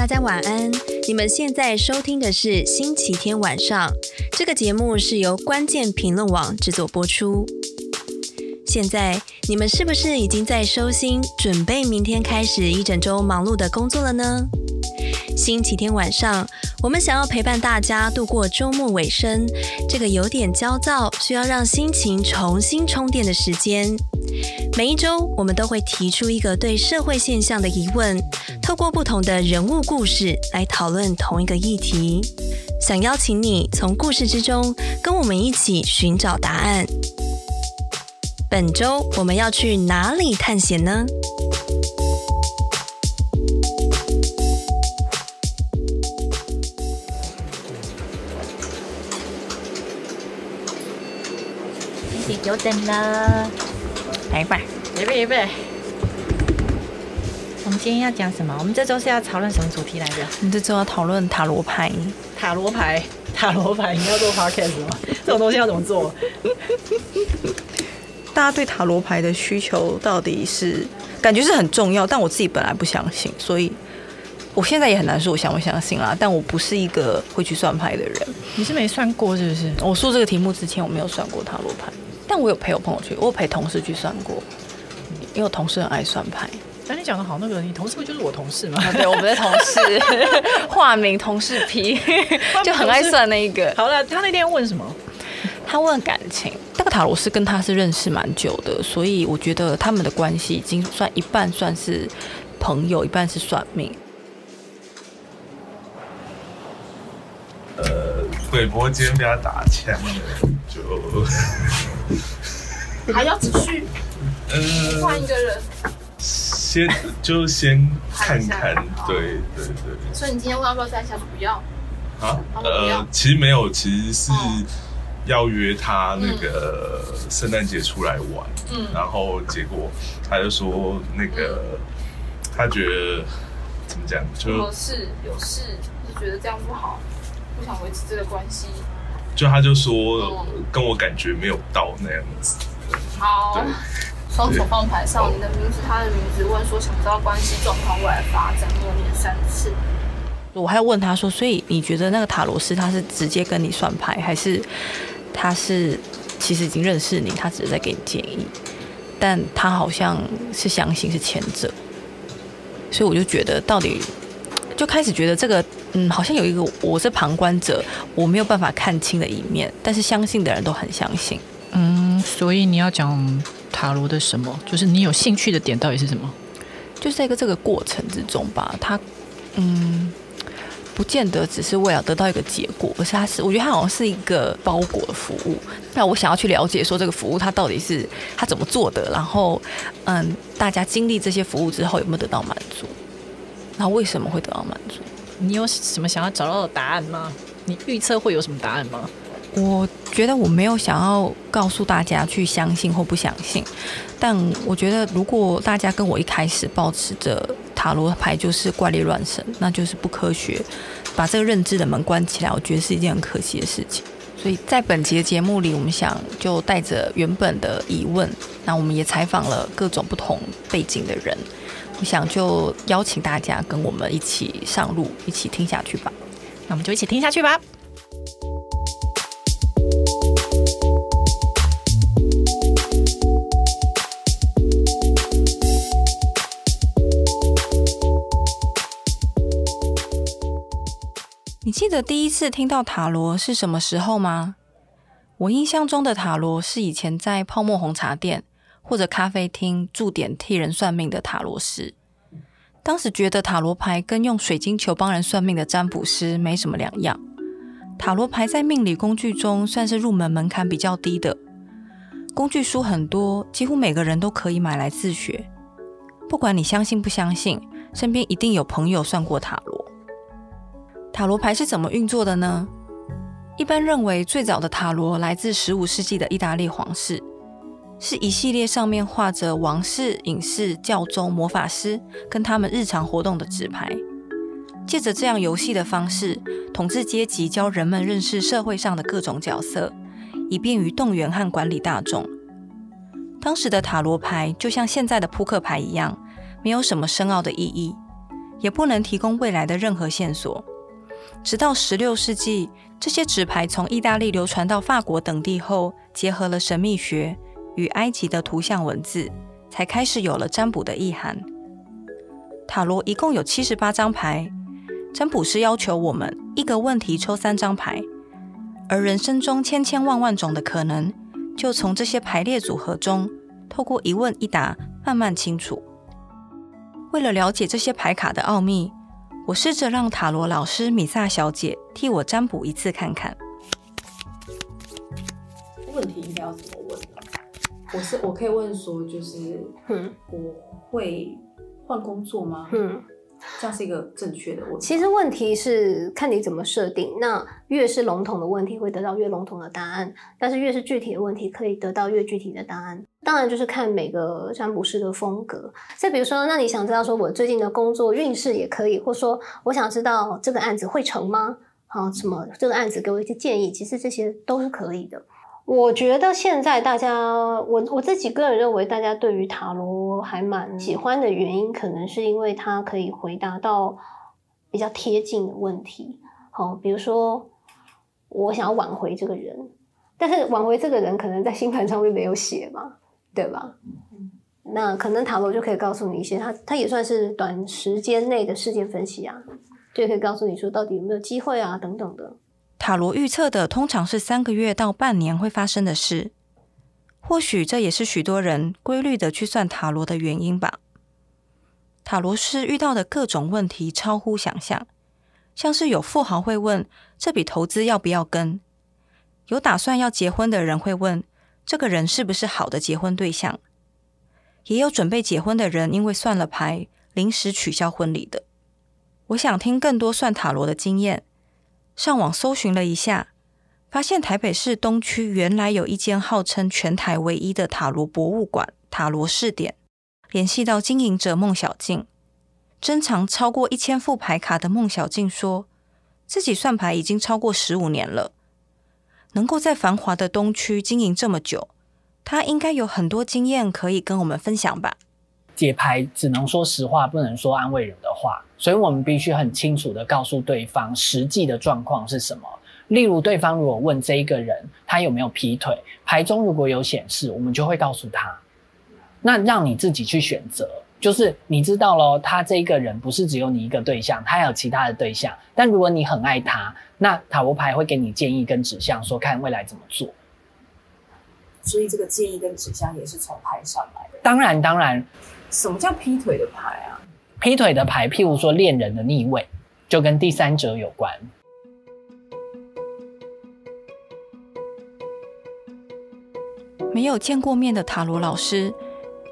大家晚安。你们现在收听的是星期天晚上，这个节目是由关键评论网制作播出。现在你们是不是已经在收心，准备明天开始一整周忙碌的工作了呢？星期天晚上，我们想要陪伴大家度过周末尾声，这个有点焦躁，需要让心情重新充电的时间。每一周，我们都会提出一个对社会现象的疑问，透过不同的人物故事来讨论同一个议题。想邀请你从故事之中跟我们一起寻找答案。本周我们要去哪里探险呢？久等了。来吧，预备预备。我们今天要讲什么？我们这周是要讨论什么主题来着？我们这周要讨论塔罗牌。塔罗牌，塔罗牌，你要做 podcast 吗？这种东西要怎么做？大家对塔罗牌的需求到底是感觉是很重要，但我自己本来不相信，所以我现在也很难说我相不相信啦。但我不是一个会去算牌的人。你是没算过是不是？我说这个题目之前，我没有算过塔罗牌。但我有陪我朋友去，我有陪同事去算过，因为我同事很爱算牌。那你讲的好，那个你同事不就是我同事吗？啊、对，我们的同事，化名同事 P，就很爱算那一个。好了，他那天问什么？他问感情。那个塔罗斯跟他是认识蛮久的，所以我觉得他们的关系已经算一半算是朋友，一半是算命。呃，鬼婆今天被他打枪了，就。还要继续？呃，换一个人，先就先看看，对对对。所以你今天问要不要再下去？不要啊？呃，其实没有，其实是要约他那个圣诞节出来玩。嗯，然后结果他就说那个他觉得怎么讲？就有事有事，就觉得这样不好，不想维持这个关系。就他就说跟我感觉没有到那样子。好，双手放牌上，你的名字，他的名字，问说想知道关系状况未来发展，默念三次。我还要问他说，所以你觉得那个塔罗师他是直接跟你算牌，还是他是其实已经认识你，他只是在给你建议？但他好像是相信是前者，所以我就觉得到底就开始觉得这个嗯，好像有一个我是旁观者，我没有办法看清的一面，但是相信的人都很相信。嗯，所以你要讲塔罗的什么？就是你有兴趣的点到底是什么？就是在一个这个过程之中吧，他嗯，不见得只是为了得到一个结果，而是他是我觉得他好像是一个包裹的服务。那我想要去了解说这个服务它到底是它怎么做的，然后嗯，大家经历这些服务之后有没有得到满足？那为什么会得到满足？你有什么想要找到的答案吗？你预测会有什么答案吗？我觉得我没有想要告诉大家去相信或不相信，但我觉得如果大家跟我一开始抱持着塔罗牌就是怪力乱神，那就是不科学，把这个认知的门关起来，我觉得是一件很可惜的事情。所以在本节节目里，我们想就带着原本的疑问，那我们也采访了各种不同背景的人，我想就邀请大家跟我们一起上路，一起听下去吧。那我们就一起听下去吧。记得第一次听到塔罗是什么时候吗？我印象中的塔罗是以前在泡沫红茶店或者咖啡厅驻点替人算命的塔罗师。当时觉得塔罗牌跟用水晶球帮人算命的占卜师没什么两样。塔罗牌在命理工具中算是入门门槛比较低的，工具书很多，几乎每个人都可以买来自学。不管你相信不相信，身边一定有朋友算过塔罗。塔罗牌是怎么运作的呢？一般认为，最早的塔罗来自十五世纪的意大利皇室，是一系列上面画着王室、隐士、教宗、魔法师跟他们日常活动的纸牌。借着这样游戏的方式，统治阶级教人们认识社会上的各种角色，以便于动员和管理大众。当时的塔罗牌就像现在的扑克牌一样，没有什么深奥的意义。也不能提供未来的任何线索。直到十六世纪，这些纸牌从意大利流传到法国等地后，结合了神秘学与埃及的图像文字，才开始有了占卜的意涵。塔罗一共有七十八张牌，占卜师要求我们一个问题抽三张牌，而人生中千千万万种的可能，就从这些排列组合中，透过一问一答慢慢清楚。为了了解这些牌卡的奥秘，我试着让塔罗老师米萨小姐替我占卜一次看看。问题应该要怎么问？我是我可以问说，就是，嗯，我会换工作吗？嗯。这样是一个正确的问题。其实问题是看你怎么设定。那越是笼统的问题，会得到越笼统的答案；但是越是具体的问题，可以得到越具体的答案。当然，就是看每个占卜师的风格。再比如说，那你想知道说我最近的工作运势也可以，或说我想知道这个案子会成吗？好，什么这个案子给我一些建议，其实这些都是可以的。我觉得现在大家，我我自己个人认为，大家对于塔罗还蛮喜欢的原因，可能是因为它可以回答到比较贴近的问题。好，比如说我想要挽回这个人，但是挽回这个人可能在星盘上面没有写嘛，对吧？那可能塔罗就可以告诉你一些，它它也算是短时间内的事件分析啊，就可以告诉你说到底有没有机会啊，等等的。塔罗预测的通常是三个月到半年会发生的事，或许这也是许多人规律的去算塔罗的原因吧。塔罗师遇到的各种问题超乎想象，像是有富豪会问这笔投资要不要跟，有打算要结婚的人会问这个人是不是好的结婚对象，也有准备结婚的人因为算了牌临时取消婚礼的。我想听更多算塔罗的经验。上网搜寻了一下，发现台北市东区原来有一间号称全台唯一的塔罗博物馆——塔罗试点。联系到经营者孟小静，珍藏超过一千副牌卡的孟小静说，自己算牌已经超过十五年了，能够在繁华的东区经营这么久，他应该有很多经验可以跟我们分享吧。解牌只能说实话，不能说安慰人的话，所以我们必须很清楚的告诉对方实际的状况是什么。例如，对方如果问这一个人他有没有劈腿，牌中如果有显示，我们就会告诉他，那让你自己去选择。就是你知道咯，他这一个人不是只有你一个对象，他还有其他的对象。但如果你很爱他，那塔罗牌会给你建议跟指向，说看未来怎么做。所以这个建议跟指向也是从牌上来的。当然，当然。什么叫劈腿的牌啊？劈腿的牌，譬如说恋人的逆位，就跟第三者有关。没有见过面的塔罗老师，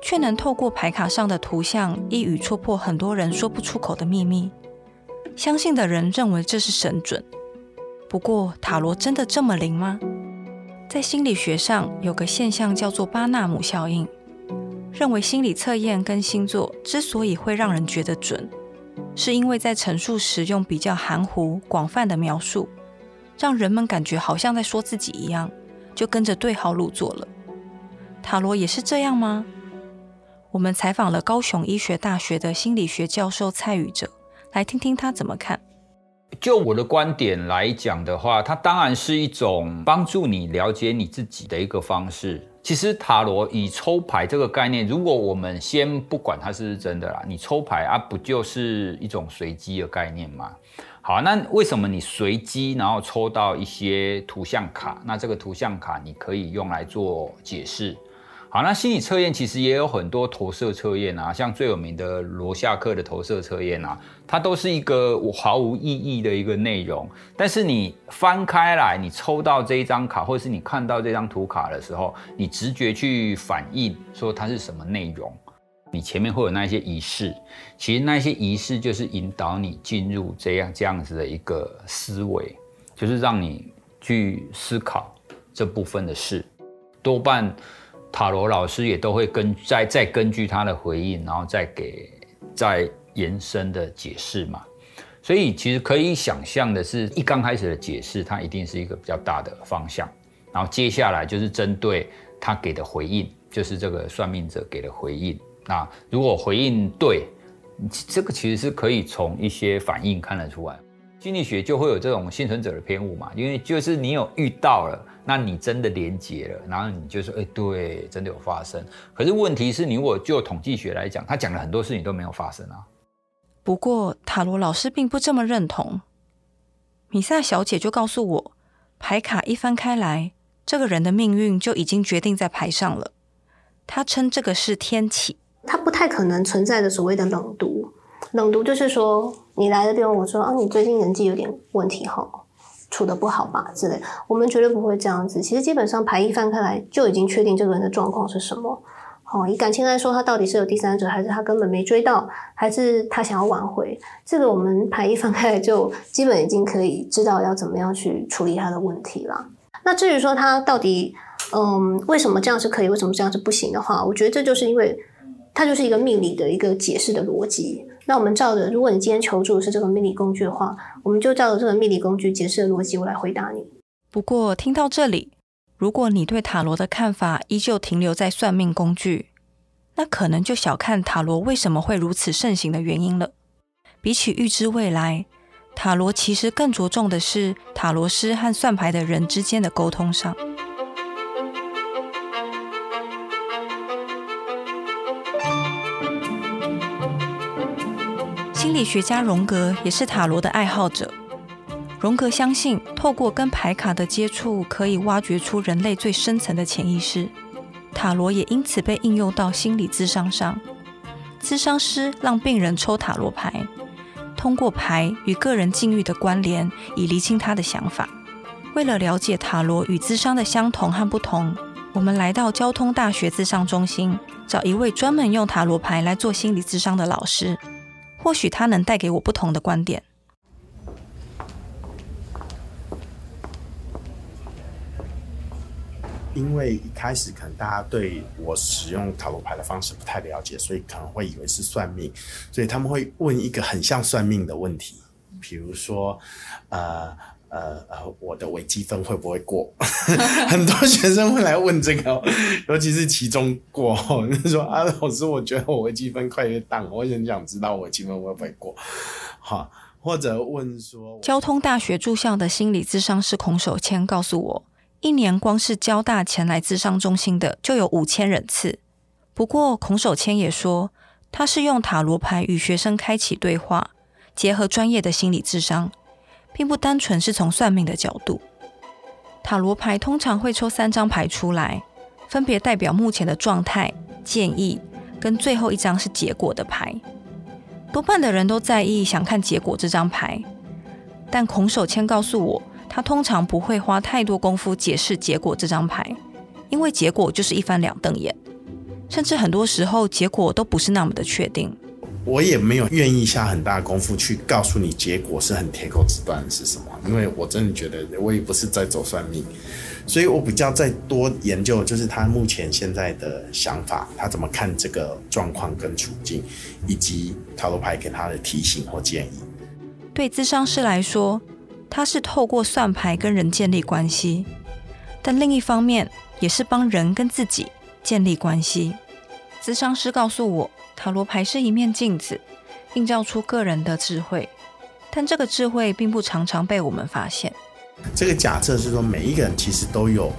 却能透过牌卡上的图像，一语戳破很多人说不出口的秘密。相信的人认为这是神准。不过，塔罗真的这么灵吗？在心理学上，有个现象叫做巴纳姆效应。认为心理测验跟星座之所以会让人觉得准，是因为在陈述时用比较含糊、广泛的描述，让人们感觉好像在说自己一样，就跟着对号入座了。塔罗也是这样吗？我们采访了高雄医学大学的心理学教授蔡宇哲，来听听他怎么看。就我的观点来讲的话，它当然是一种帮助你了解你自己的一个方式。其实塔罗以抽牌这个概念，如果我们先不管它是不是真的啦，你抽牌啊，不就是一种随机的概念吗？好，那为什么你随机然后抽到一些图像卡？那这个图像卡你可以用来做解释。好，那心理测验其实也有很多投射测验啊，像最有名的罗夏克的投射测验啊，它都是一个毫无意义的一个内容。但是你翻开来，你抽到这一张卡，或者是你看到这张图卡的时候，你直觉去反应说它是什么内容，你前面会有那些仪式，其实那些仪式就是引导你进入这样这样子的一个思维，就是让你去思考这部分的事，多半。塔罗老师也都会根再再根据他的回应，然后再给再延伸的解释嘛。所以其实可以想象的是，一刚开始的解释，它一定是一个比较大的方向，然后接下来就是针对他给的回应，就是这个算命者给的回应。那如果回应对，这个其实是可以从一些反应看得出来。心理学就会有这种幸存者的偏误嘛，因为就是你有遇到了，那你真的连结了，然后你就说，哎，对，真的有发生。可是问题是你如果就统计学来讲，他讲了很多事情都没有发生啊。不过塔罗老师并不这么认同。米萨小姐就告诉我，牌卡一翻开来，这个人的命运就已经决定在牌上了。她称这个是天启，它不太可能存在的所谓的冷读。冷读就是说，你来的地方，我说啊，你最近人际有点问题哈，处得不好吧之类。我们绝对不会这样子。其实基本上牌一翻开来，就已经确定这个人的状况是什么。好，以感情来说，他到底是有第三者，还是他根本没追到，还是他想要挽回？这个我们牌一翻开，就基本已经可以知道要怎么样去处理他的问题了。那至于说他到底，嗯，为什么这样是可以，为什么这样是不行的话，我觉得这就是因为它就是一个命理的一个解释的逻辑。那我们照着，如果你今天求助的是这个命理工具的话，我们就照着这个命理工具解释的逻辑，我来回答你。不过听到这里，如果你对塔罗的看法依旧停留在算命工具，那可能就小看塔罗为什么会如此盛行的原因了。比起预知未来，塔罗其实更着重的是塔罗师和算牌的人之间的沟通上。心理学家荣格也是塔罗的爱好者。荣格相信，透过跟牌卡的接触，可以挖掘出人类最深层的潜意识。塔罗也因此被应用到心理智商上。咨商师让病人抽塔罗牌，通过牌与个人境遇的关联，以厘清他的想法。为了了解塔罗与智商的相同和不同，我们来到交通大学智商中心，找一位专门用塔罗牌来做心理智商的老师。或许他能带给我不同的观点。因为一开始可能大家对我使用塔罗牌的方式不太了解，所以可能会以为是算命，所以他们会问一个很像算命的问题，比如说，呃。呃呃，我的微积分会不会过？很多学生会来问这个，尤其是期中过后，就说啊，老师，我觉得我微积分快要当，我很想知道我微积分会不会过。好，或者问说，交通大学住校的心理咨商师孔守谦告诉我，一年光是交大前来咨商中心的就有五千人次。不过孔守谦也说，他是用塔罗牌与学生开启对话，结合专业的心理智商。并不单纯是从算命的角度，塔罗牌通常会抽三张牌出来，分别代表目前的状态、建议，跟最后一张是结果的牌。多半的人都在意想看结果这张牌，但孔守谦告诉我，他通常不会花太多功夫解释结果这张牌，因为结果就是一翻两瞪眼，甚至很多时候结果都不是那么的确定。我也没有愿意下很大功夫去告诉你结果是很铁口直断是什么，因为我真的觉得我也不是在走算命，所以我比较再多研究，就是他目前现在的想法，他怎么看这个状况跟处境，以及塔罗牌给他的提醒或建议。对咨商师来说，他是透过算牌跟人建立关系，但另一方面也是帮人跟自己建立关系。咨商师告诉我，塔罗牌是一面镜子，映照出个人的智慧，但这个智慧并不常常被我们发现。这个假设是说，每一个人其实都有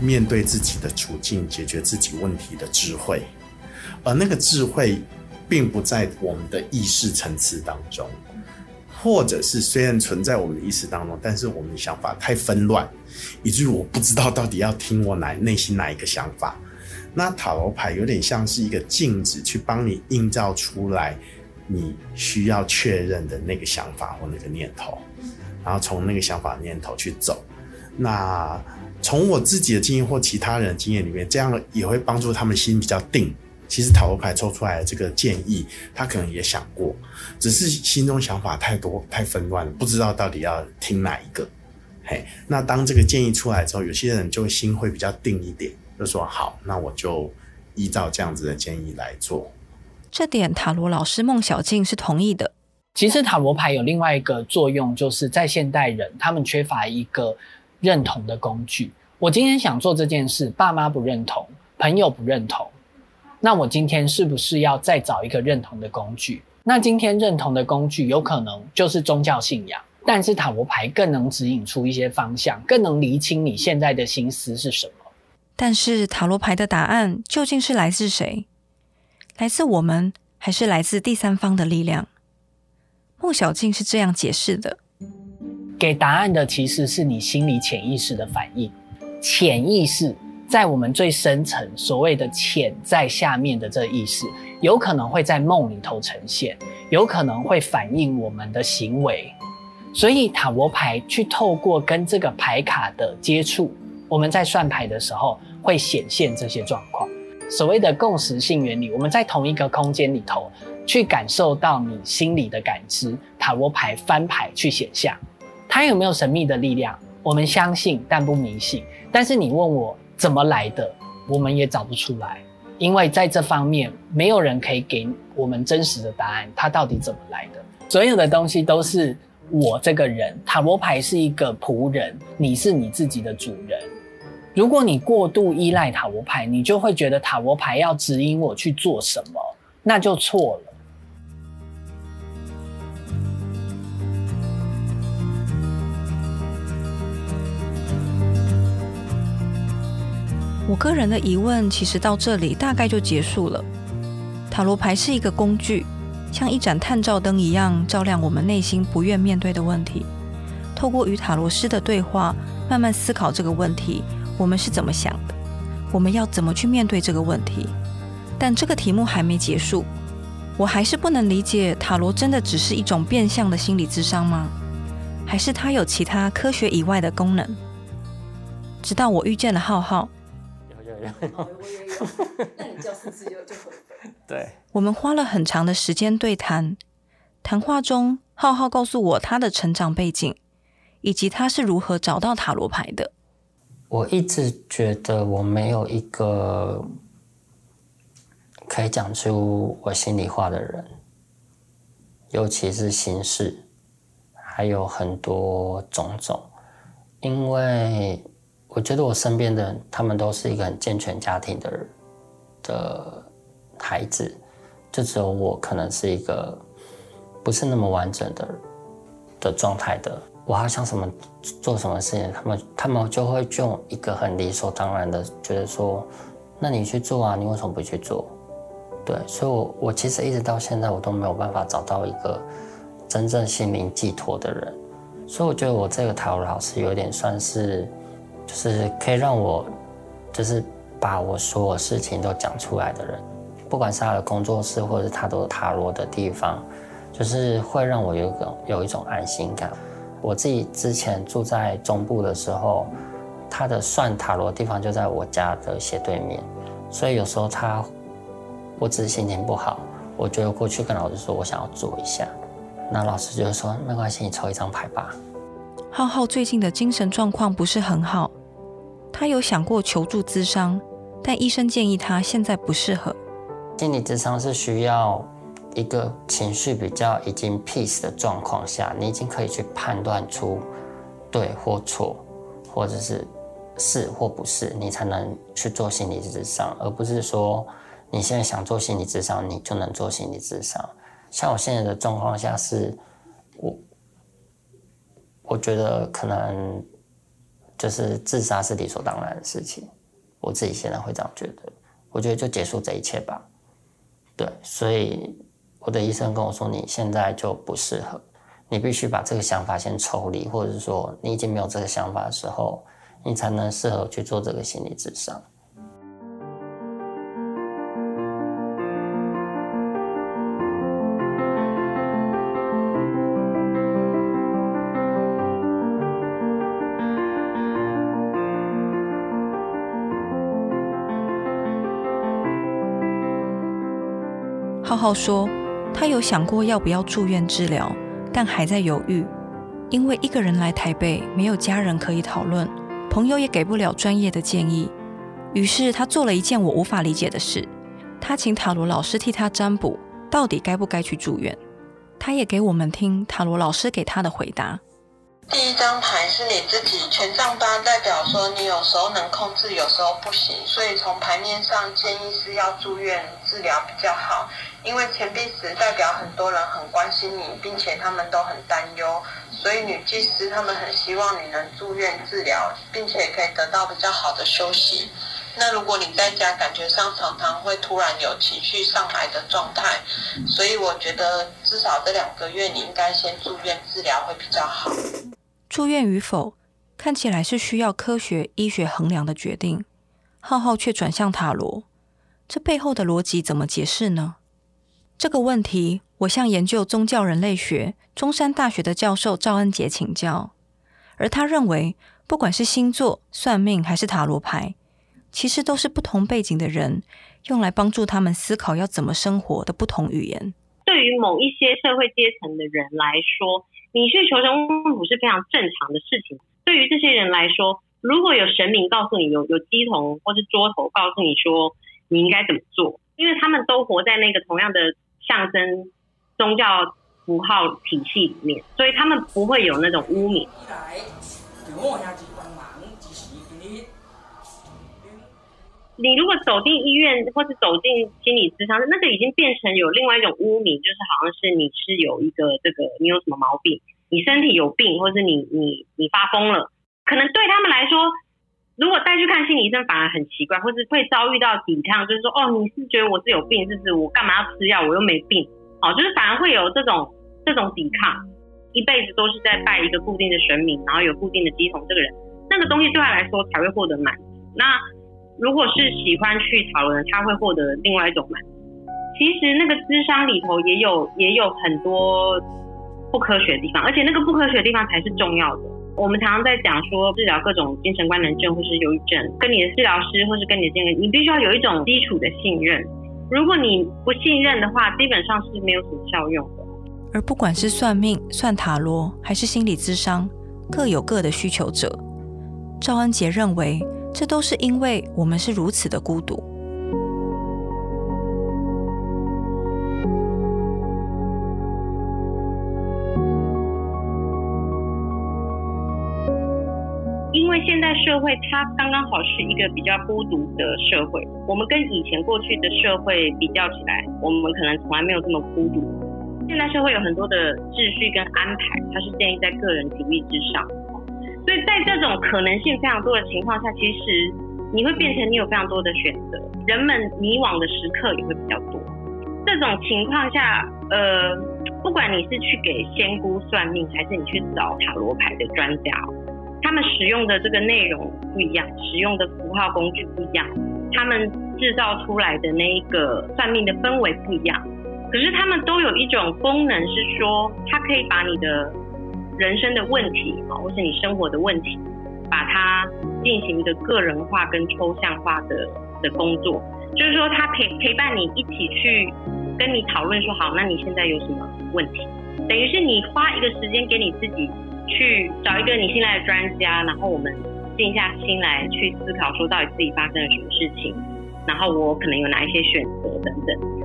面对自己的处境、解决自己问题的智慧，而那个智慧并不在我们的意识层次当中，或者是虽然存在我们的意识当中，但是我们的想法太纷乱，以至于我不知道到底要听我哪内心哪一个想法。那塔罗牌有点像是一个镜子，去帮你映照出来你需要确认的那个想法或那个念头，然后从那个想法念头去走。那从我自己的经验或其他人的经验里面，这样也会帮助他们心比较定。其实塔罗牌抽出来的这个建议，他可能也想过，只是心中想法太多太纷乱，不知道到底要听哪一个。嘿，那当这个建议出来之后，有些人就会心会比较定一点。就说好，那我就依照这样子的建议来做。这点塔罗老师孟小静是同意的。其实塔罗牌有另外一个作用，就是在现代人他们缺乏一个认同的工具。我今天想做这件事，爸妈不认同，朋友不认同，那我今天是不是要再找一个认同的工具？那今天认同的工具有可能就是宗教信仰，但是塔罗牌更能指引出一些方向，更能厘清你现在的心思是什么。但是塔罗牌的答案究竟是来自谁？来自我们，还是来自第三方的力量？孟小静是这样解释的：给答案的其实是你心里潜意识的反应，潜意识。在我们最深层所谓的潜在下面的这意识，有可能会在梦里头呈现，有可能会反映我们的行为。所以塔罗牌去透过跟这个牌卡的接触，我们在算牌的时候会显现这些状况。所谓的共识性原理，我们在同一个空间里头去感受到你心里的感知，塔罗牌翻牌去显像，它有没有神秘的力量？我们相信，但不迷信。但是你问我。怎么来的，我们也找不出来，因为在这方面没有人可以给我们真实的答案。它到底怎么来的？所有的东西都是我这个人。塔罗牌是一个仆人，你是你自己的主人。如果你过度依赖塔罗牌，你就会觉得塔罗牌要指引我去做什么，那就错了。我个人的疑问其实到这里大概就结束了。塔罗牌是一个工具，像一盏探照灯一样照亮我们内心不愿面对的问题。透过与塔罗师的对话，慢慢思考这个问题，我们是怎么想的？我们要怎么去面对这个问题？但这个题目还没结束，我还是不能理解塔罗真的只是一种变相的心理智商吗？还是它有其他科学以外的功能？直到我遇见了浩浩。那你叫四次就就回本。对，我们花了很长的时间对谈，谈话中，浩浩告诉我他的成长背景，以及他是如何找到塔罗牌的。我一直觉得我没有一个可以讲出我心里话的人，尤其是心事，还有很多种种，因为。我觉得我身边的人，他们都是一个很健全家庭的人的孩子，就只有我可能是一个不是那么完整的的状态的。我好像什么做什么事情，他们他们就会用一个很理所当然的觉得说，那你去做啊，你为什么不去做？对，所以我，我其实一直到现在，我都没有办法找到一个真正心灵寄托的人。所以，我觉得我这个塔罗老师有点算是。就是可以让我，就是把我所有事情都讲出来的人，不管是他的工作室，或者是他的塔罗的地方，就是会让我有一种有一种安心感。我自己之前住在中部的时候，他的算塔罗的地方就在我家的斜对面，所以有时候他，我只是心情不好，我就过去跟老师说我想要做一下，那老师就说没关系，你抽一张牌吧。浩浩最近的精神状况不是很好。他有想过求助咨商，但医生建议他现在不适合。心理咨商是需要一个情绪比较已经 peace 的状况下，你已经可以去判断出对或错，或者是是或不是，你才能去做心理咨商，而不是说你现在想做心理咨商，你就能做心理咨商。像我现在的状况下是，我我觉得可能。就是自杀是理所当然的事情，我自己现在会这样觉得。我觉得就结束这一切吧。对，所以我的医生跟我说，你现在就不适合，你必须把这个想法先抽离，或者是说你已经没有这个想法的时候，你才能适合去做这个心理咨商。浩浩说，他有想过要不要住院治疗，但还在犹豫，因为一个人来台北，没有家人可以讨论，朋友也给不了专业的建议。于是他做了一件我无法理解的事，他请塔罗老师替他占卜，到底该不该去住院。他也给我们听塔罗老师给他的回答。第一张牌是你自己权杖八，代表说你有时候能控制，有时候不行，所以从牌面上建议是要住院治疗比较好。因为钱币十代表很多人很关心你，并且他们都很担忧，所以女祭司他们很希望你能住院治疗，并且可以得到比较好的休息。那如果你在家感觉上常常会突然有情绪上来的状态，所以我觉得至少这两个月你应该先住院治疗会比较好。住院与否，看起来是需要科学医学衡量的决定。浩浩却转向塔罗，这背后的逻辑怎么解释呢？这个问题，我向研究宗教人类学中山大学的教授赵恩杰请教，而他认为，不管是星座、算命还是塔罗牌，其实都是不同背景的人用来帮助他们思考要怎么生活的不同语言。对于某一些社会阶层的人来说，你去求神问卜是非常正常的事情。对于这些人来说，如果有神明告诉你，有有鸡童或是桌头告诉你说你应该怎么做，因为他们都活在那个同样的。象征宗教符号体系里面，所以他们不会有那种污名。你如果走进医院或是走进心理咨商，那个已经变成有另外一种污名，就是好像是你是有一个这个，你有什么毛病，你身体有病，或是你你你发疯了，可能对他们来说。如果带去看心理医生，反而很奇怪，或是会遭遇到抵抗，就是说，哦，你是觉得我是有病，是不是？我干嘛要吃药？我又没病，哦，就是反而会有这种这种抵抗，一辈子都是在拜一个固定的神明，然后有固定的乩童，这个人，那个东西对他来说才会获得满足。那如果是喜欢去讨论，他会获得另外一种满足。其实那个智商里头也有也有很多不科学的地方，而且那个不科学的地方才是重要的。我们常常在讲说，治疗各种精神官能症或是忧郁症，跟你的治疗师或是跟你的经理，你必须要有一种基础的信任。如果你不信任的话，基本上是没有什么效用的。而不管是算命、算塔罗，还是心理智商，各有各的需求者。赵恩杰认为，这都是因为我们是如此的孤独。因为现在社会它刚刚好是一个比较孤独的社会，我们跟以前过去的社会比较起来，我们可能从来没有这么孤独。现代社会有很多的秩序跟安排，它是建立在个人主义之上，所以在这种可能性非常多的情况下，其实你会变成你有非常多的选择，人们迷惘的时刻也会比较多。这种情况下，呃，不管你是去给仙姑算命，还是你去找塔罗牌的专家。他们使用的这个内容不一样，使用的符号工具不一样，他们制造出来的那一个算命的氛围不一样。可是他们都有一种功能，是说它可以把你的人生的问题啊，或是你生活的问题，把它进行一个个人化跟抽象化的的工作。就是说，他陪陪伴你一起去跟你讨论说，好，那你现在有什么问题？等于是你花一个时间给你自己。去找一个你信赖的专家，然后我们静下心来去思考，说到底自己发生了什么事情，然后我可能有哪一些选择等等。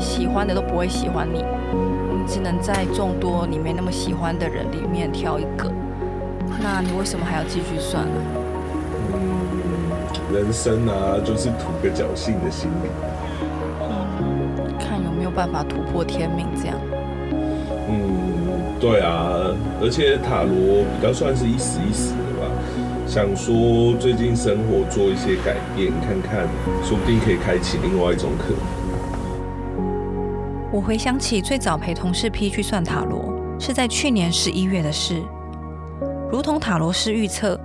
喜欢的都不会喜欢你，你只能在众多你没那么喜欢的人里面挑一个。那你为什么还要继续算呢？嗯，人生啊，就是图个侥幸的心理。嗯，看有没有办法突破天命这样。嗯，对啊，而且塔罗比较算是一时一时的吧。想说最近生活做一些改变，看看说不定可以开启另外一种可能。我回想起最早陪同事 P 去算塔罗，是在去年十一月的事。如同塔罗师预测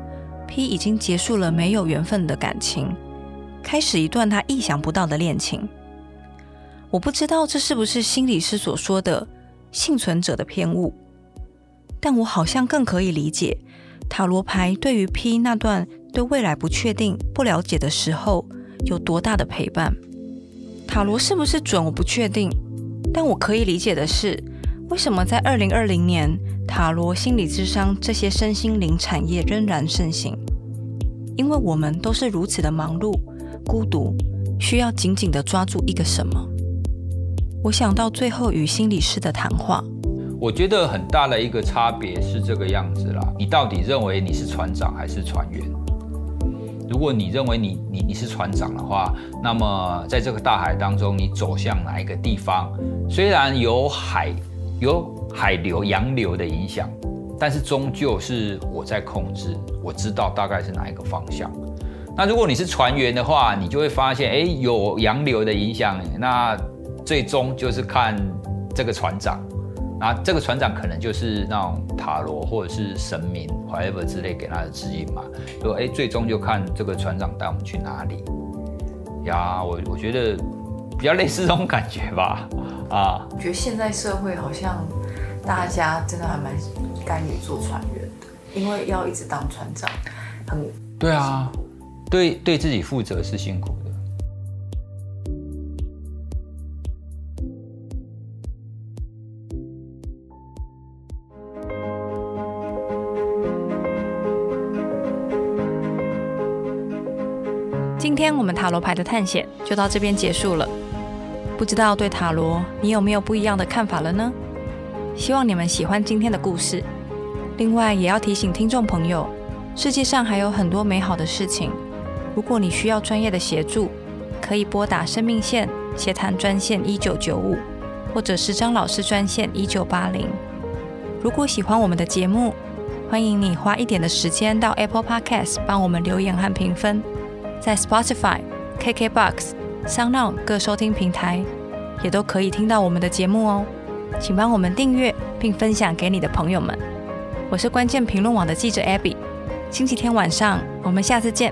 ，P 已经结束了没有缘分的感情，开始一段他意想不到的恋情。我不知道这是不是心理师所说的幸存者的偏误，但我好像更可以理解塔罗牌对于 P 那段对未来不确定、不了解的时候有多大的陪伴。塔罗是不是准？我不确定。但我可以理解的是，为什么在二零二零年，塔罗、心理咨商这些身心灵产业仍然盛行？因为我们都是如此的忙碌、孤独，需要紧紧地抓住一个什么。我想到最后与心理师的谈话，我觉得很大的一个差别是这个样子啦。你到底认为你是船长还是船员？如果你认为你你你是船长的话，那么在这个大海当中，你走向哪一个地方？虽然有海有海流、洋流的影响，但是终究是我在控制，我知道大概是哪一个方向。那如果你是船员的话，你就会发现，哎，有洋流的影响，那最终就是看这个船长。那这个船长可能就是那种塔罗或者是神明 whatever 之类给他的指引嘛，说哎，最终就看这个船长带我们去哪里呀？我我觉得比较类似这种感觉吧，啊。我觉得现在社会好像大家真的还蛮甘于做船员的，因为要一直当船长，很对啊，对对自己负责是辛苦。今天我们塔罗牌的探险就到这边结束了。不知道对塔罗你有没有不一样的看法了呢？希望你们喜欢今天的故事。另外也要提醒听众朋友，世界上还有很多美好的事情。如果你需要专业的协助，可以拨打生命线协谈专线一九九五，或者是张老师专线一九八零。如果喜欢我们的节目，欢迎你花一点的时间到 Apple Podcast 帮我们留言和评分。在 Spotify、KKBox、SoundOn 各收听平台，也都可以听到我们的节目哦。请帮我们订阅并分享给你的朋友们。我是关键评论网的记者 Abby，星期天晚上我们下次见。